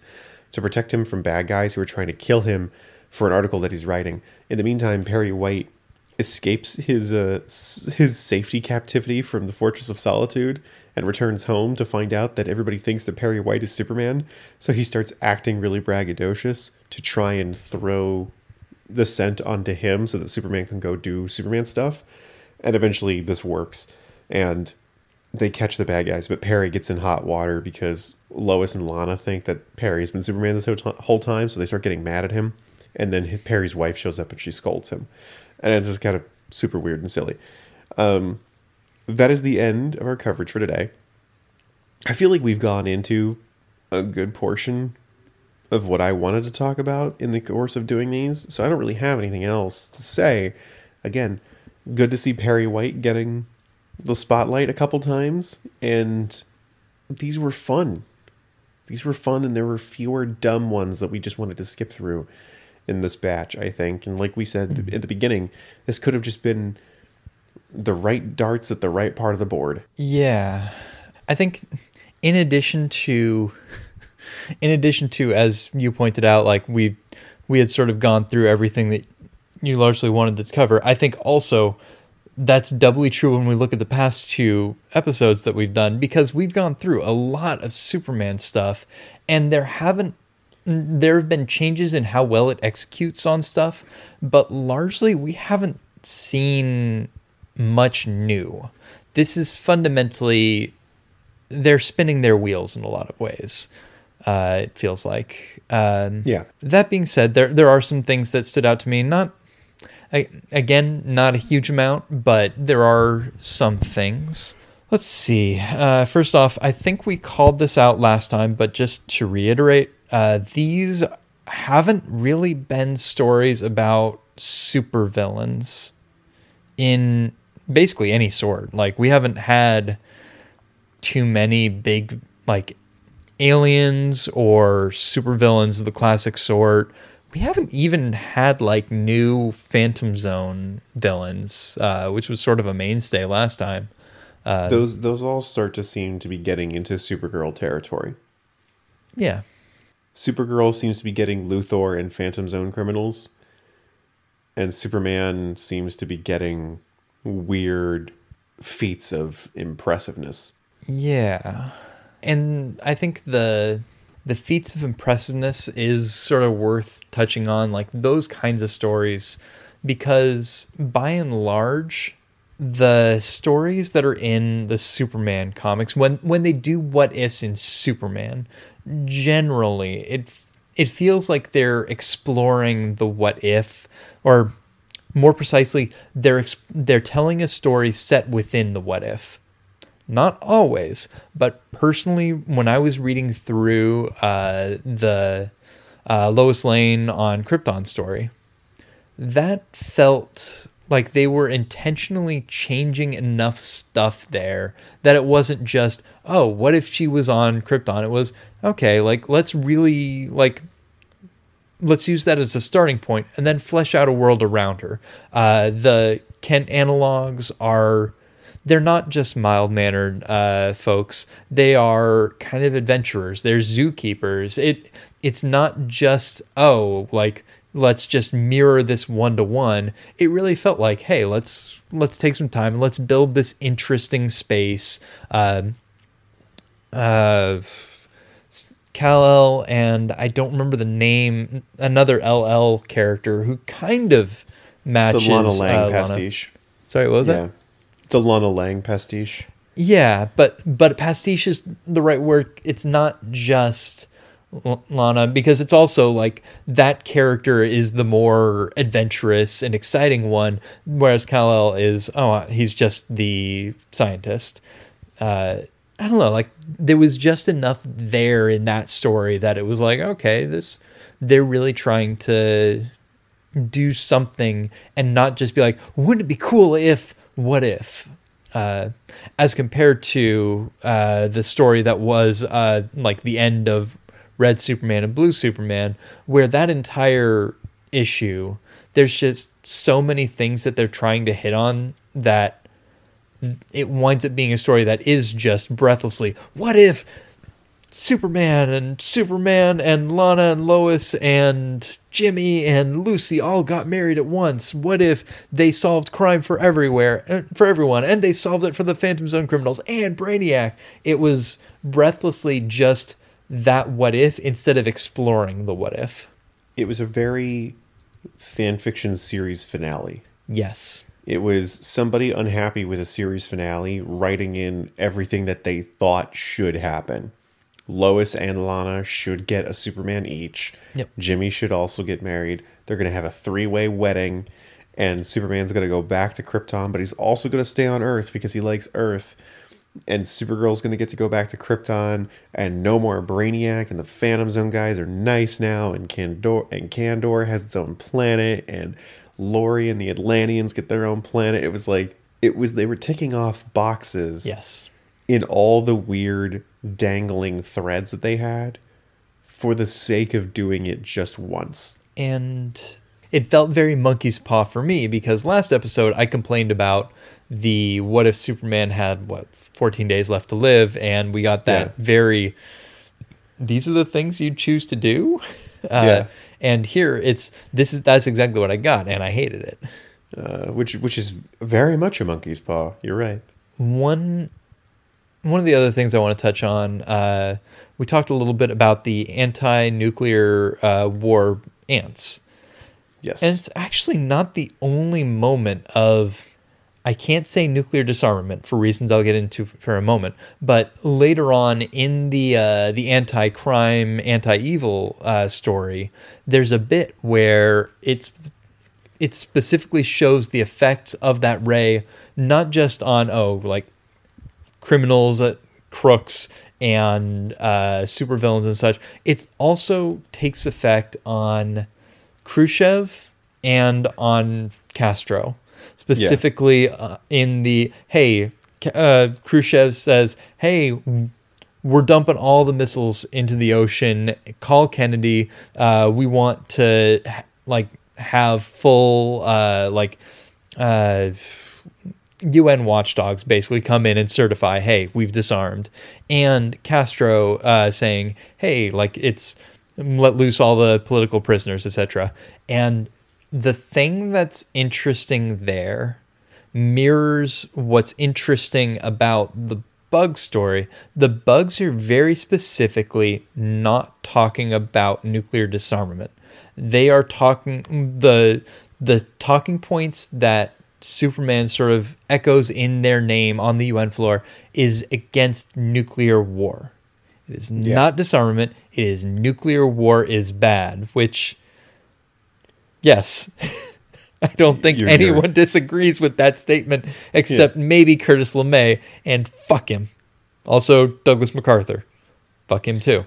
Speaker 1: to protect him from bad guys who are trying to kill him for an article that he's writing. In the meantime, Perry White escapes his uh, his safety captivity from the Fortress of Solitude and returns home to find out that everybody thinks that Perry White is Superman. So he starts acting really braggadocious to try and throw the scent onto him so that Superman can go do Superman stuff. And eventually this works and they catch the bad guys, but Perry gets in hot water because Lois and Lana think that Perry's been Superman this whole time, so they start getting mad at him. And then Perry's wife shows up and she scolds him. And it's just kind of super weird and silly. Um, that is the end of our coverage for today. I feel like we've gone into a good portion of what I wanted to talk about in the course of doing these, so I don't really have anything else to say. Again, good to see Perry White getting the spotlight a couple times, and these were fun. These were fun, and there were fewer dumb ones that we just wanted to skip through in this batch, I think. And like we said at the mm-hmm. beginning, this could have just been the right darts at the right part of the board.
Speaker 2: Yeah. I think in addition to in addition to as you pointed out like we we had sort of gone through everything that you largely wanted to cover. I think also that's doubly true when we look at the past two episodes that we've done because we've gone through a lot of Superman stuff and there haven't there have been changes in how well it executes on stuff, but largely we haven't seen much new. This is fundamentally they're spinning their wheels in a lot of ways. Uh, it feels like. Um,
Speaker 1: Yeah.
Speaker 2: That being said, there there are some things that stood out to me. Not again, not a huge amount, but there are some things. Let's see. Uh, first off, I think we called this out last time, but just to reiterate, uh, these haven't really been stories about supervillains in basically any sort. Like we haven't had too many big like aliens or supervillains of the classic sort. We haven't even had like new Phantom Zone villains, uh, which was sort of a mainstay last time. Uh,
Speaker 1: those those all start to seem to be getting into Supergirl territory.
Speaker 2: Yeah.
Speaker 1: Supergirl seems to be getting Luthor and Phantom Zone criminals, and Superman seems to be getting weird feats of impressiveness.
Speaker 2: Yeah. And I think the the feats of impressiveness is sort of worth touching on like those kinds of stories because by and large the stories that are in the Superman comics when when they do what ifs in Superman generally it it feels like they're exploring the what if or more precisely they're they're telling a story set within the what if not always but personally when i was reading through uh, the uh, lois lane on krypton story that felt like they were intentionally changing enough stuff there that it wasn't just oh what if she was on krypton? It was okay like let's really like let's use that as a starting point and then flesh out a world around her. Uh, the kent analogs are they're not just mild mannered uh, folks they are kind of adventurers they're zookeepers it it's not just oh like let's just mirror this one to one it really felt like hey let's let's take some time and let's build this interesting space um, uh, Kal-El and I don't remember the name another LL character who kind of matches
Speaker 1: it's a Lana Lang
Speaker 2: uh,
Speaker 1: pastiche.
Speaker 2: Lana. Sorry, what was
Speaker 1: yeah.
Speaker 2: that?
Speaker 1: It's a Lana Lang pastiche.
Speaker 2: Yeah, but but pastiche is the right word. It's not just Lana because it's also like that character is the more adventurous and exciting one, whereas Kal-El is oh he's just the scientist. Uh, I don't know, like there was just enough there in that story that it was like okay, this they're really trying to do something and not just be like, wouldn't it be cool if what if uh, as compared to uh, the story that was uh, like the end of Red Superman and Blue Superman, where that entire issue, there's just so many things that they're trying to hit on that it winds up being a story that is just breathlessly, what if Superman and Superman and Lana and Lois and Jimmy and Lucy all got married at once. What if they solved crime for everywhere uh, for everyone and they solved it for the Phantom Zone criminals and Brainiac? It was breathlessly just that what if instead of exploring the what if.
Speaker 1: It was a very fan fiction series finale.
Speaker 2: Yes.
Speaker 1: It was somebody unhappy with a series finale writing in everything that they thought should happen. Lois and Lana should get a Superman each.
Speaker 2: Yep.
Speaker 1: Jimmy should also get married. They're going to have a three way wedding, and Superman's going to go back to Krypton, but he's also going to stay on Earth because he likes Earth. And Supergirl's going to get to go back to Krypton, and no more Brainiac, and the Phantom Zone guys are nice now, and Kandor and Kandor has its own planet, and Lori and the Atlanteans get their own planet. It was like it was they were ticking off boxes
Speaker 2: Yes.
Speaker 1: In all the weird dangling threads that they had for the sake of doing it just once.
Speaker 2: and it felt very monkey's paw for me because last episode I complained about the what if Superman had what 14 days left to live and we got that
Speaker 1: Yeah.
Speaker 2: very these are the things you choose to do uh,
Speaker 1: Yeah.
Speaker 2: and here it's this is that's exactly what I got and I hated it
Speaker 1: Uh, which which is very much a monkey's paw. You're right.
Speaker 2: one one of the other things I want to touch on, uh, we talked a little bit about the anti-nuclear uh, war ants,
Speaker 1: Yes.
Speaker 2: and it's actually not the only moment of. I can't say nuclear disarmament for reasons I'll get into for a moment, but later on in the uh, the anti-crime, anti-evil uh, story, there's a bit where it's it specifically shows the effects of that ray, not just on oh like criminals, uh, crooks, and uh, supervillains and such. It also takes effect on Khrushchev and on Castro, specifically uh, in the hey. Uh, Khrushchev says, "Hey, we're dumping all the missiles into the ocean. Call Kennedy. Uh, we want to like have full uh, like uh, UN watchdogs basically come in and certify, hey, we've disarmed. And Castro uh, saying, hey, like it's let loose all the political prisoners, etc. And the thing that's interesting there mirrors what's interesting about the bug story. The bugs are very specifically not talking about nuclear disarmament. They are talking the the talking points that Superman sort of echoes in their name on the UN floor is against nuclear war. It is
Speaker 1: Yeah.
Speaker 2: not disarmament. It is nuclear war is bad, which, yes, I don't think
Speaker 1: You're-
Speaker 2: anyone disagrees with that statement except maybe Curtis LeMay and fuck him. Also, Douglas MacArthur. Fuck him too.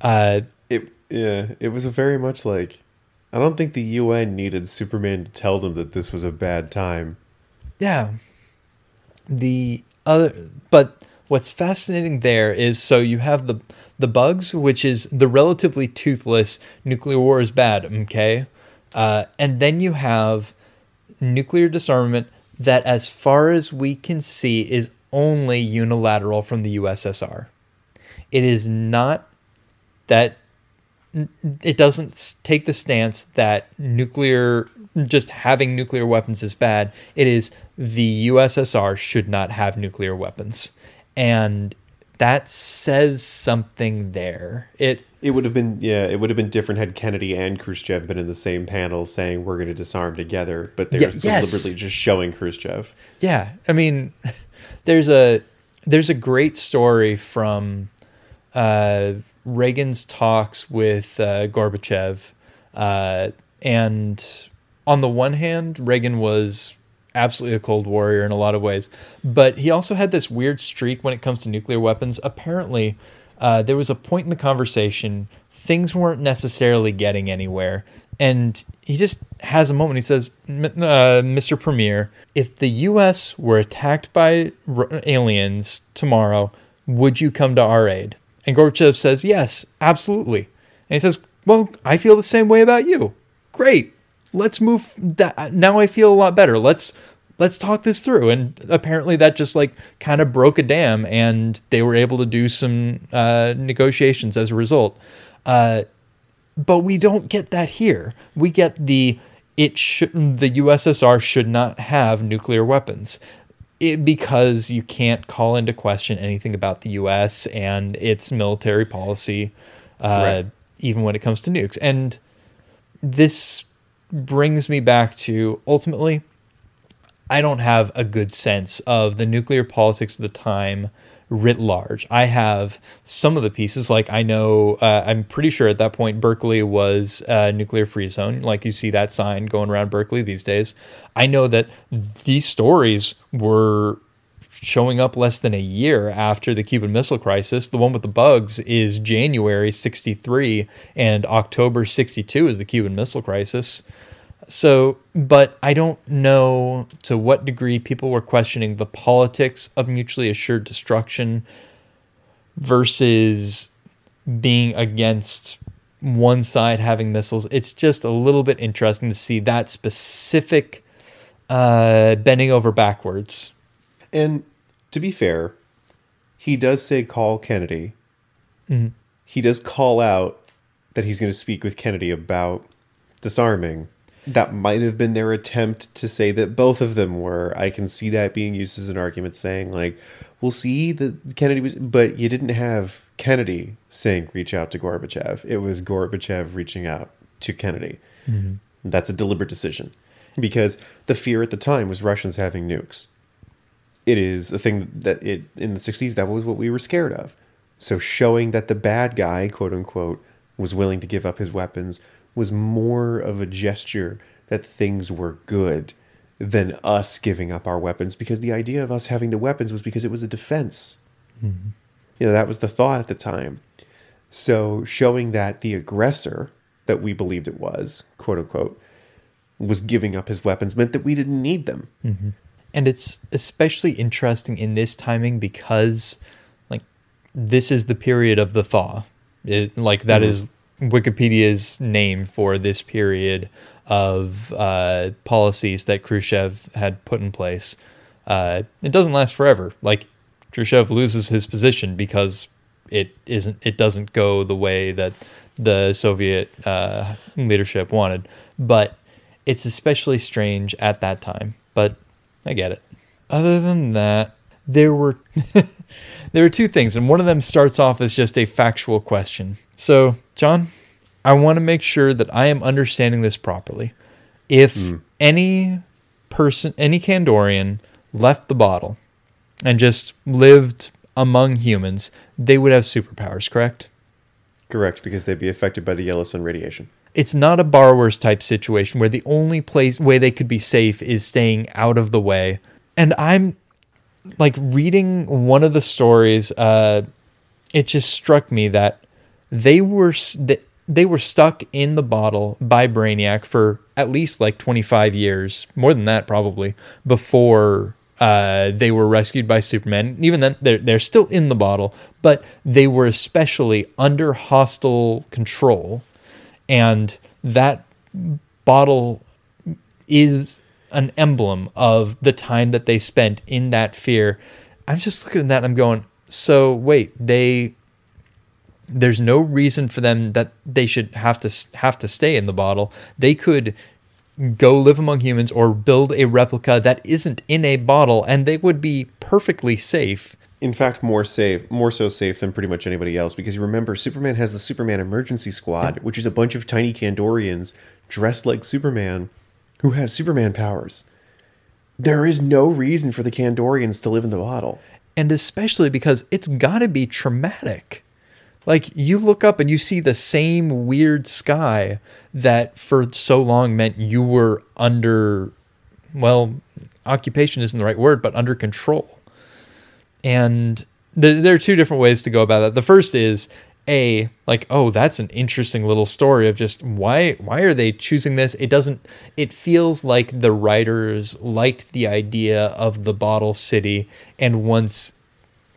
Speaker 2: Uh,
Speaker 1: It yeah, it was a very much like I don't think the UN needed Superman to tell them that this was a bad time.
Speaker 2: Yeah. The other, but what's fascinating there is so you have the the bugs, which is the relatively toothless nuclear war is bad, okay, uh, and then you have nuclear disarmament that, as far as we can see, is only unilateral from the USSR. It is not that it doesn't take the stance that nuclear just having nuclear weapons is bad it is the USSR should not have nuclear weapons and that says something there it
Speaker 1: It would have been yeah, it would have been different had Kennedy and Khrushchev been in the same panel saying we're going to disarm together, but they're
Speaker 2: Ye- yes.
Speaker 1: deliberately just showing Khrushchev.
Speaker 2: yeah i mean there's a there's a great story from uh, reagan's talks with uh, gorbachev uh, and on the one hand reagan was absolutely a cold warrior in a lot of ways but he also had this weird streak when it comes to nuclear weapons. Apparently uh, there was a point in the conversation things weren't necessarily getting anywhere and he just has a moment. He says "M- uh, mr premier if the us were attacked by r- aliens tomorrow would you come to our aid and gorbachev says yes absolutely. And he says well i feel the same way about you. Great. Let's move that now i feel a lot better. Let's let's talk this through. And apparently that just like kind of broke a dam and they were able to do some uh, negotiations as a result. Uh, but we don't get that here. We get the it should the ussr should not have nuclear weapons it, because you can't call into question anything about the us and its military policy uh,
Speaker 1: Right.
Speaker 2: even when it comes to nukes and this brings me back to ultimately I don't have a good sense of the nuclear politics of the time writ large. I have some of the pieces, like I know, uh, I'm pretty sure at that point Berkeley was a nuclear free zone. Like you see that sign going around Berkeley these days. I know that these stories were showing up less than a year after the Cuban Missile Crisis. The one with the bugs is January 63, and October 62 is the Cuban Missile Crisis. So, but I don't know to what degree people were questioning the politics of mutually assured destruction versus being against one side having missiles. It's just a little bit interesting to see that specific uh, bending over backwards.
Speaker 1: And to be fair, he does say call Kennedy.
Speaker 2: Mm-hmm.
Speaker 1: He does call out that he's going to speak with Kennedy about disarming. That might have been their attempt to say that both of them were. I can see that being used as an argument, saying like, "We'll see that Kennedy was," but you didn't have Kennedy saying reach out to Gorbachev. It was Gorbachev reaching out to Kennedy. Mm-hmm. That's a deliberate decision because the fear at the time was Russians having nukes it is a thing that it in the 60s that was what we were scared of so showing that the bad guy quote unquote was willing to give up his weapons was more of a gesture that things were good than us giving up our weapons because the idea of us having the weapons was because it was a defense. Mm-hmm. You know, that was the thought at the time. So showing that the aggressor that we believed it was, quote unquote, was giving up his weapons meant that we didn't need them. Mm-hmm.
Speaker 2: and it's especially interesting in this timing because like this is the period of the thaw it, like that mm-hmm. is wikipedia's name for this period of uh, policies that khrushchev had put in place. Uh, it doesn't last forever. Like khrushchev loses his position because it isn't it doesn't go the way that the soviet uh, leadership wanted. But it's especially strange at that time. But I get it. Other than that, there were there were two things, and one of them starts off as just a factual question. So, John, I want to make sure that I am understanding this properly. If hmm. any person, any Kandorian left the bottle and just lived among humans, they would have superpowers, correct?
Speaker 1: Correct, because they'd be affected by the yellow sun radiation.
Speaker 2: it's not a borrowers type situation where the only place way they could be safe is staying out of the way. And I'm like reading one of the stories. Uh, it just struck me that they were they were stuck in the bottle by Brainiac for at least like 25 years, more than that probably, before uh, they were rescued by Superman. Even then, they're they're still in the bottle, but they were especially under hostile control and that bottle is an emblem of the time that they spent in that fear. I'm just looking at that and I'm going, so wait, they there's no reason for them that they should have to have to stay in the bottle. They could go live among humans or build a replica that isn't in a bottle and they would be perfectly safe.
Speaker 1: In fact, more safe, more so safe than pretty much anybody else. Because you remember, Superman has the Superman Emergency Squad, which is a bunch of tiny Kandorians dressed like Superman, who have Superman powers. There is no reason for the Kandorians to live in the bottle.
Speaker 2: and especially because it's got to be traumatic. Like you look up and you see the same weird sky that for so long meant you were under well, occupation isn't the right word, but under control. And there are two different ways to go about that. The first is a like oh that's an interesting little story of just why why are they choosing this? It doesn't it feels like the writers liked the idea of the bottle city and once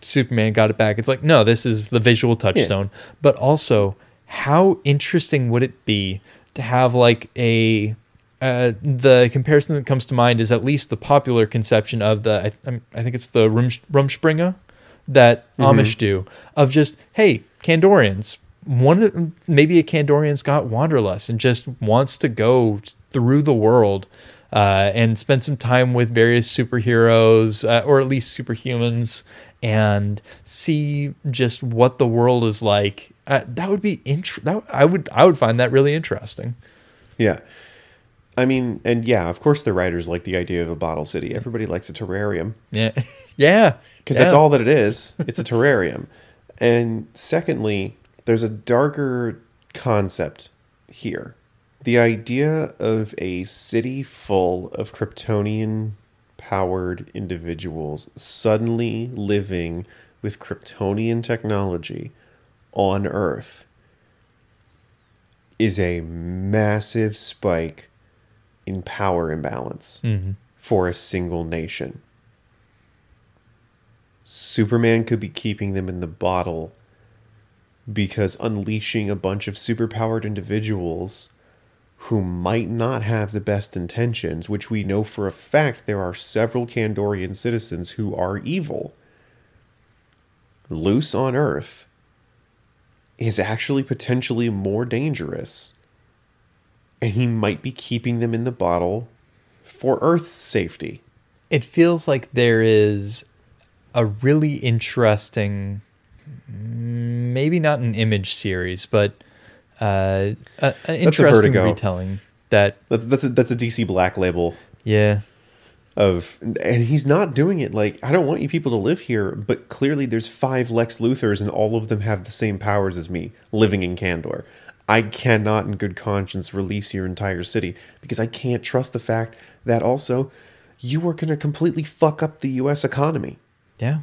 Speaker 2: superman got it back it's like no this is the visual touchstone. But also how interesting would it be to have like a uh, the comparison that comes to mind is at least the popular conception of the I, I'm- think it's the Rum, Rumspringa that Amish do of just hey Kandorians one of- maybe a Kandorian's got wanderlust and just wants to go through the world uh, and spend some time with various superheroes uh, or at least superhumans and see just what the world is like. Uh, that would be int- that, I would I would find that really interesting.
Speaker 1: Yeah. I mean, and yeah, of course the writers like the idea of a bottle city. Everybody likes a terrarium.
Speaker 2: Yeah, yeah,
Speaker 1: because that's all that it is. It's a terrarium. And secondly, there's a darker concept here. The idea of a city full of Kryptonian powered individuals suddenly living with Kryptonian technology on Earth is a massive spike in power imbalance mm-hmm. for a single nation. Superman could be keeping them in the bottle because unleashing a bunch of superpowered individuals who might not have the best intentions, which we know for a fact there are several Kandorian citizens who are evil, loose on Earth, is actually potentially more dangerous. And he might be keeping them in the bottle for Earth's safety.
Speaker 2: it feels like there is a really interesting maybe not an image series but uh, a, an interesting retelling that
Speaker 1: That's that's a, that's a DC Black label
Speaker 2: yeah
Speaker 1: of, and he's not doing it like I don't want you people to live here, but clearly there's five Lex Luthors and all of them have the same powers as me living in Kandor. I cannot, in good conscience, release your entire city because I can't trust the fact that also you are going to completely fuck up the U.S. economy.
Speaker 2: Yeah.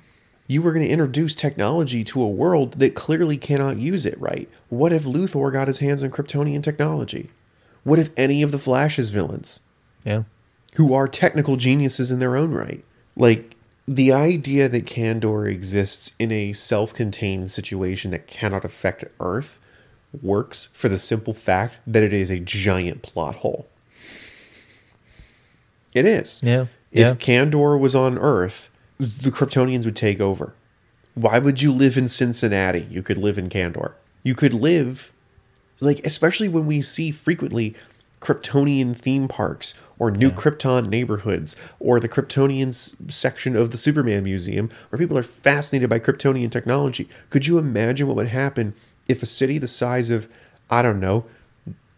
Speaker 1: You were going to introduce technology to a world that clearly cannot use it right. What if Luthor got his hands on Kryptonian technology? What if any of the Flash's villains,
Speaker 2: Yeah.
Speaker 1: who are technical geniuses in their own right, like the idea that Kandor exists in a self contained situation that cannot affect Earth works for the simple fact that it is a giant plot hole. It is.
Speaker 2: Yeah.
Speaker 1: If
Speaker 2: Yeah.
Speaker 1: Kandor was on Earth, the Kryptonians would take over. Why would you live in Cincinnati? You could live in Kandor. You could live, like, especially when we see frequently Kryptonian theme parks or new Krypton neighborhoods or the Kryptonians section of the Superman Museum where people are fascinated by Kryptonian technology. Could you imagine what would happen if a city the size of, I don't know,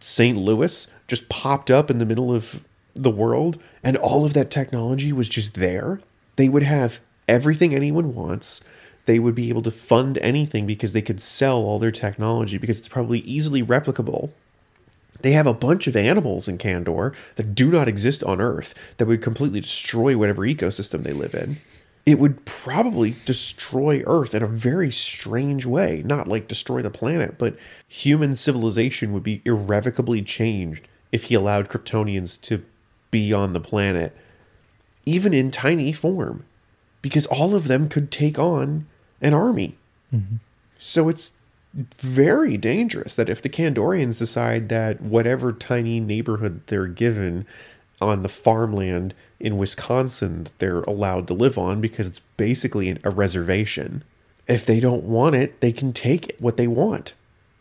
Speaker 1: St. Louis just popped up in the middle of the world and all of that technology was just there, they would have everything anyone wants. They would be able to fund anything because they could sell all their technology because it's probably easily replicable. They have a bunch of animals in Kandor that do not exist on Earth that would completely destroy whatever ecosystem they live in. It would probably destroy Earth in a very strange way. Not like destroy the planet, but human civilization would be irrevocably changed if he allowed Kryptonians to be on the planet, even in tiny form, because all of them could take on an army. Mm-hmm. So it's very dangerous that if the Kandorians decide that whatever tiny neighborhood they're given on the farmland in Wisconsin that they're allowed to live on because it's basically a reservation. If they don't want it, they can take what they want.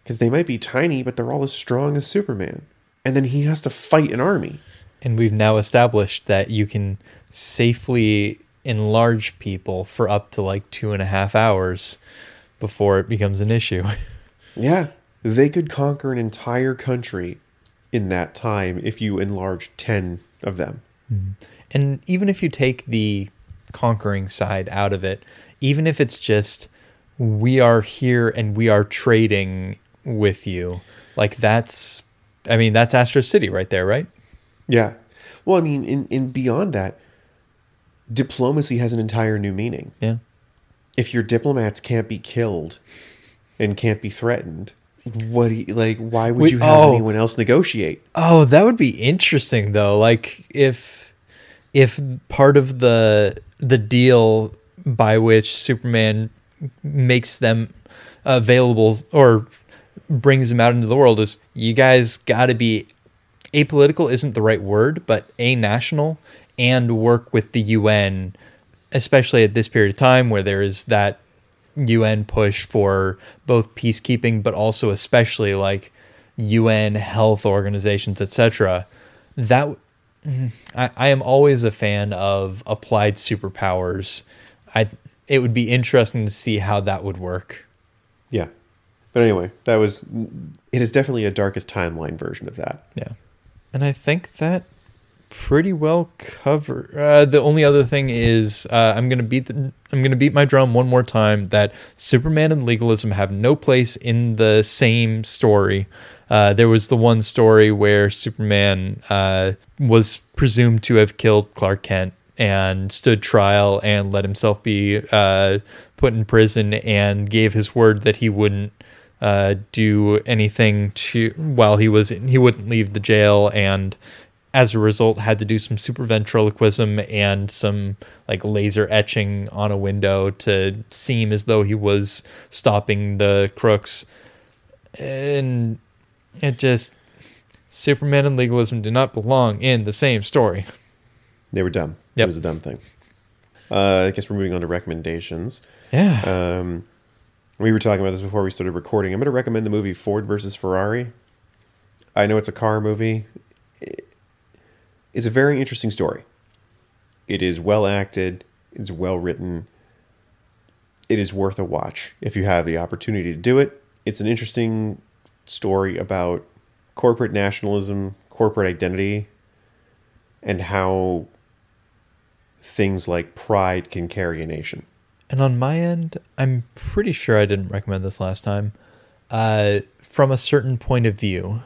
Speaker 1: Because they might be tiny, but they're all as strong as Superman. And then he has to fight an army.
Speaker 2: And we've now established that you can safely enlarge people for up to like two and a half hours before it becomes an issue.
Speaker 1: Yeah, they could conquer an entire country in that time if you enlarge 10 of them. Mm-hmm.
Speaker 2: and even if you take the conquering side out of it, even if it's just we are here and we are trading with you, like that's, I mean, that's Astro City right there, right?
Speaker 1: Yeah. Well, I mean, in, in beyond that, diplomacy has an entire new meaning.
Speaker 2: Yeah.
Speaker 1: If your diplomats can't be killed and can't be threatened, what do you, like why would
Speaker 2: We-
Speaker 1: you have
Speaker 2: oh.
Speaker 1: anyone else negotiate?
Speaker 2: Oh, that would be interesting though. Like if if part of the the deal by which Superman makes them available or brings them out into the world is you guys got to be apolitical isn't the right word, but a national and work with the UN especially at this period of time where there is that UN push for both peacekeeping, but also especially like UN health organizations, etc. That I, I am always a fan of applied superpowers. I it would be interesting to see how that would work.
Speaker 1: Yeah. But anyway, that was it is definitely a darkest timeline version of that.
Speaker 2: Yeah, and I think that pretty well cover. Uh, the only other thing is uh, I'm gonna beat the I'm gonna beat my drum one more time that Superman and legalism have no place in the same story. Uh, there was the one story where Superman uh, was presumed to have killed Clark Kent and stood trial and let himself be uh, put in prison and gave his word that he wouldn't uh, do anything to while he was he wouldn't leave the jail and as a result had to do some super ventriloquism and some like laser etching on a window to seem as though he was stopping the crooks and it just superman and legalism do not belong in the same story
Speaker 1: They were dumb. It was a dumb thing. Uh, I guess we're moving on to recommendations.
Speaker 2: yeah
Speaker 1: Um, we were talking about this before we started recording. I'm going to recommend the movie Ford versus Ferrari. I know it's a car movie. It's a very interesting story. It is well acted. It's well written. It is worth a watch if you have the opportunity to do it. It's an interesting story about corporate nationalism, corporate identity, and how things like pride can carry a nation.
Speaker 2: And on my end, I'm pretty sure I didn't recommend this last time. Uh, from a certain point of view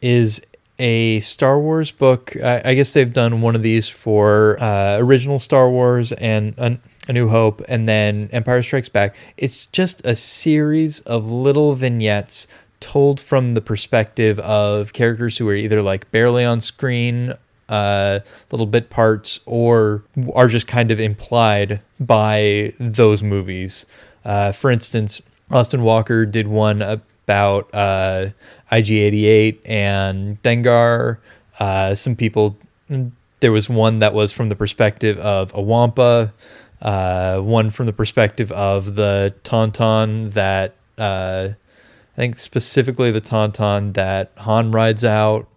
Speaker 2: is a Star Wars book. I, I guess they've done one of these for uh, original Star Wars and A, a New Hope, and then Empire Strikes Back. It's just a series of little vignettes told from the perspective of characters who are either like barely on screen, uh, little bit parts, or are just kind of implied by those movies. Uh, for instance, Austin Walker did one about uh, IG88 and Dengar. Uh, some people, there was one that was from the perspective of a Wampa, uh, one from the perspective of the Tauntaun that uh, I think specifically the Tauntaun that Han rides out.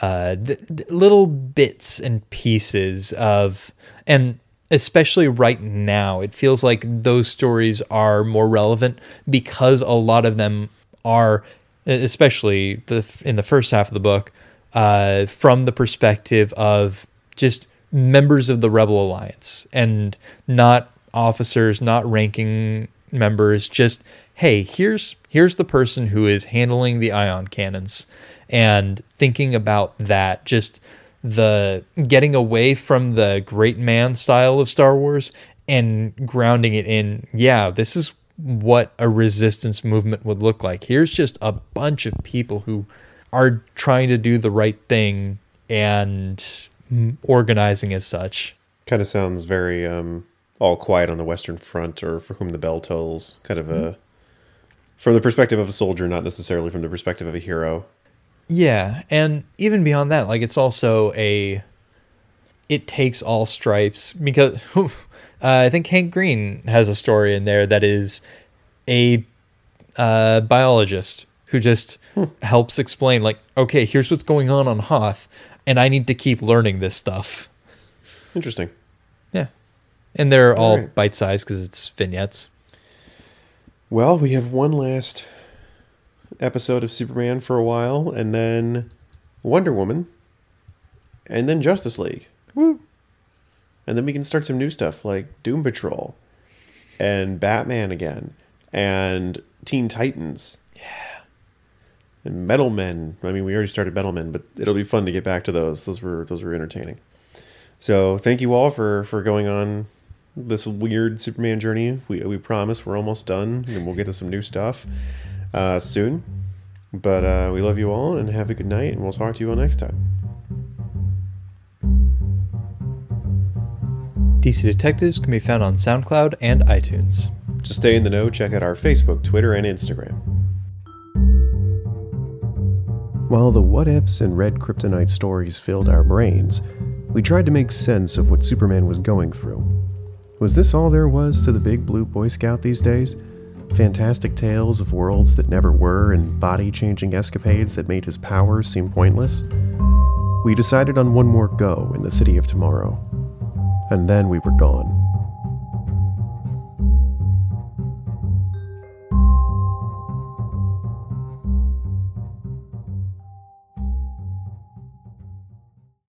Speaker 2: Uh, th- th- little bits and pieces of, and especially right now, it feels like those stories are more relevant because a lot of them are, especially the in the first half of the book, uh, from the perspective of just members of the Rebel Alliance and not officers, not ranking members, just hey, here's here's the person who is handling the ion cannons and thinking about that just the getting away from the great man style of Star Wars and grounding it in yeah, this is what a resistance movement would look like. Here's just a bunch of people who are trying to do the right thing and organizing as such.
Speaker 1: Kind of sounds very um, all quiet on the Western Front, or for whom the bell tolls. Kind of a from the perspective of a soldier, not necessarily from the perspective of a hero.
Speaker 2: Yeah, and even beyond that, like it's also a it takes all stripes because uh, I think Hank Green has a story in there that is a uh, biologist who just hmm. helps explain like okay here's what's going on on Hoth and I need to keep learning this stuff.
Speaker 1: Interesting.
Speaker 2: Yeah, and they're all, all right. bite sized because it's vignettes.
Speaker 1: Well, we have one last episode of Superman for a while, and then Wonder Woman, and then Justice League. Woo! And then we can start some new stuff like Doom Patrol, and Batman again, and Teen Titans.
Speaker 2: Yeah.
Speaker 1: And Metal Men. I mean, we already started Metal Men, but it'll be fun to get back to those. Those were those were entertaining. So thank you all for for going on this weird Superman journey. We we promise we're almost done, and we'll get to some new stuff uh, soon. But uh, we love you all, and have a good night, and we'll talk to you all next time.
Speaker 2: DC Detectives can be found on SoundCloud and iTunes.
Speaker 1: To stay in the know, check out our Facebook, Twitter, and Instagram. While the what ifs and red kryptonite stories filled our brains, we tried to make sense of what Superman was going through was this all there was to the big blue Boy Scout these days? Fantastic tales of worlds that never were and body changing escapades that made his powers seem pointless? We decided on one more go in the city of tomorrow. And then we were gone.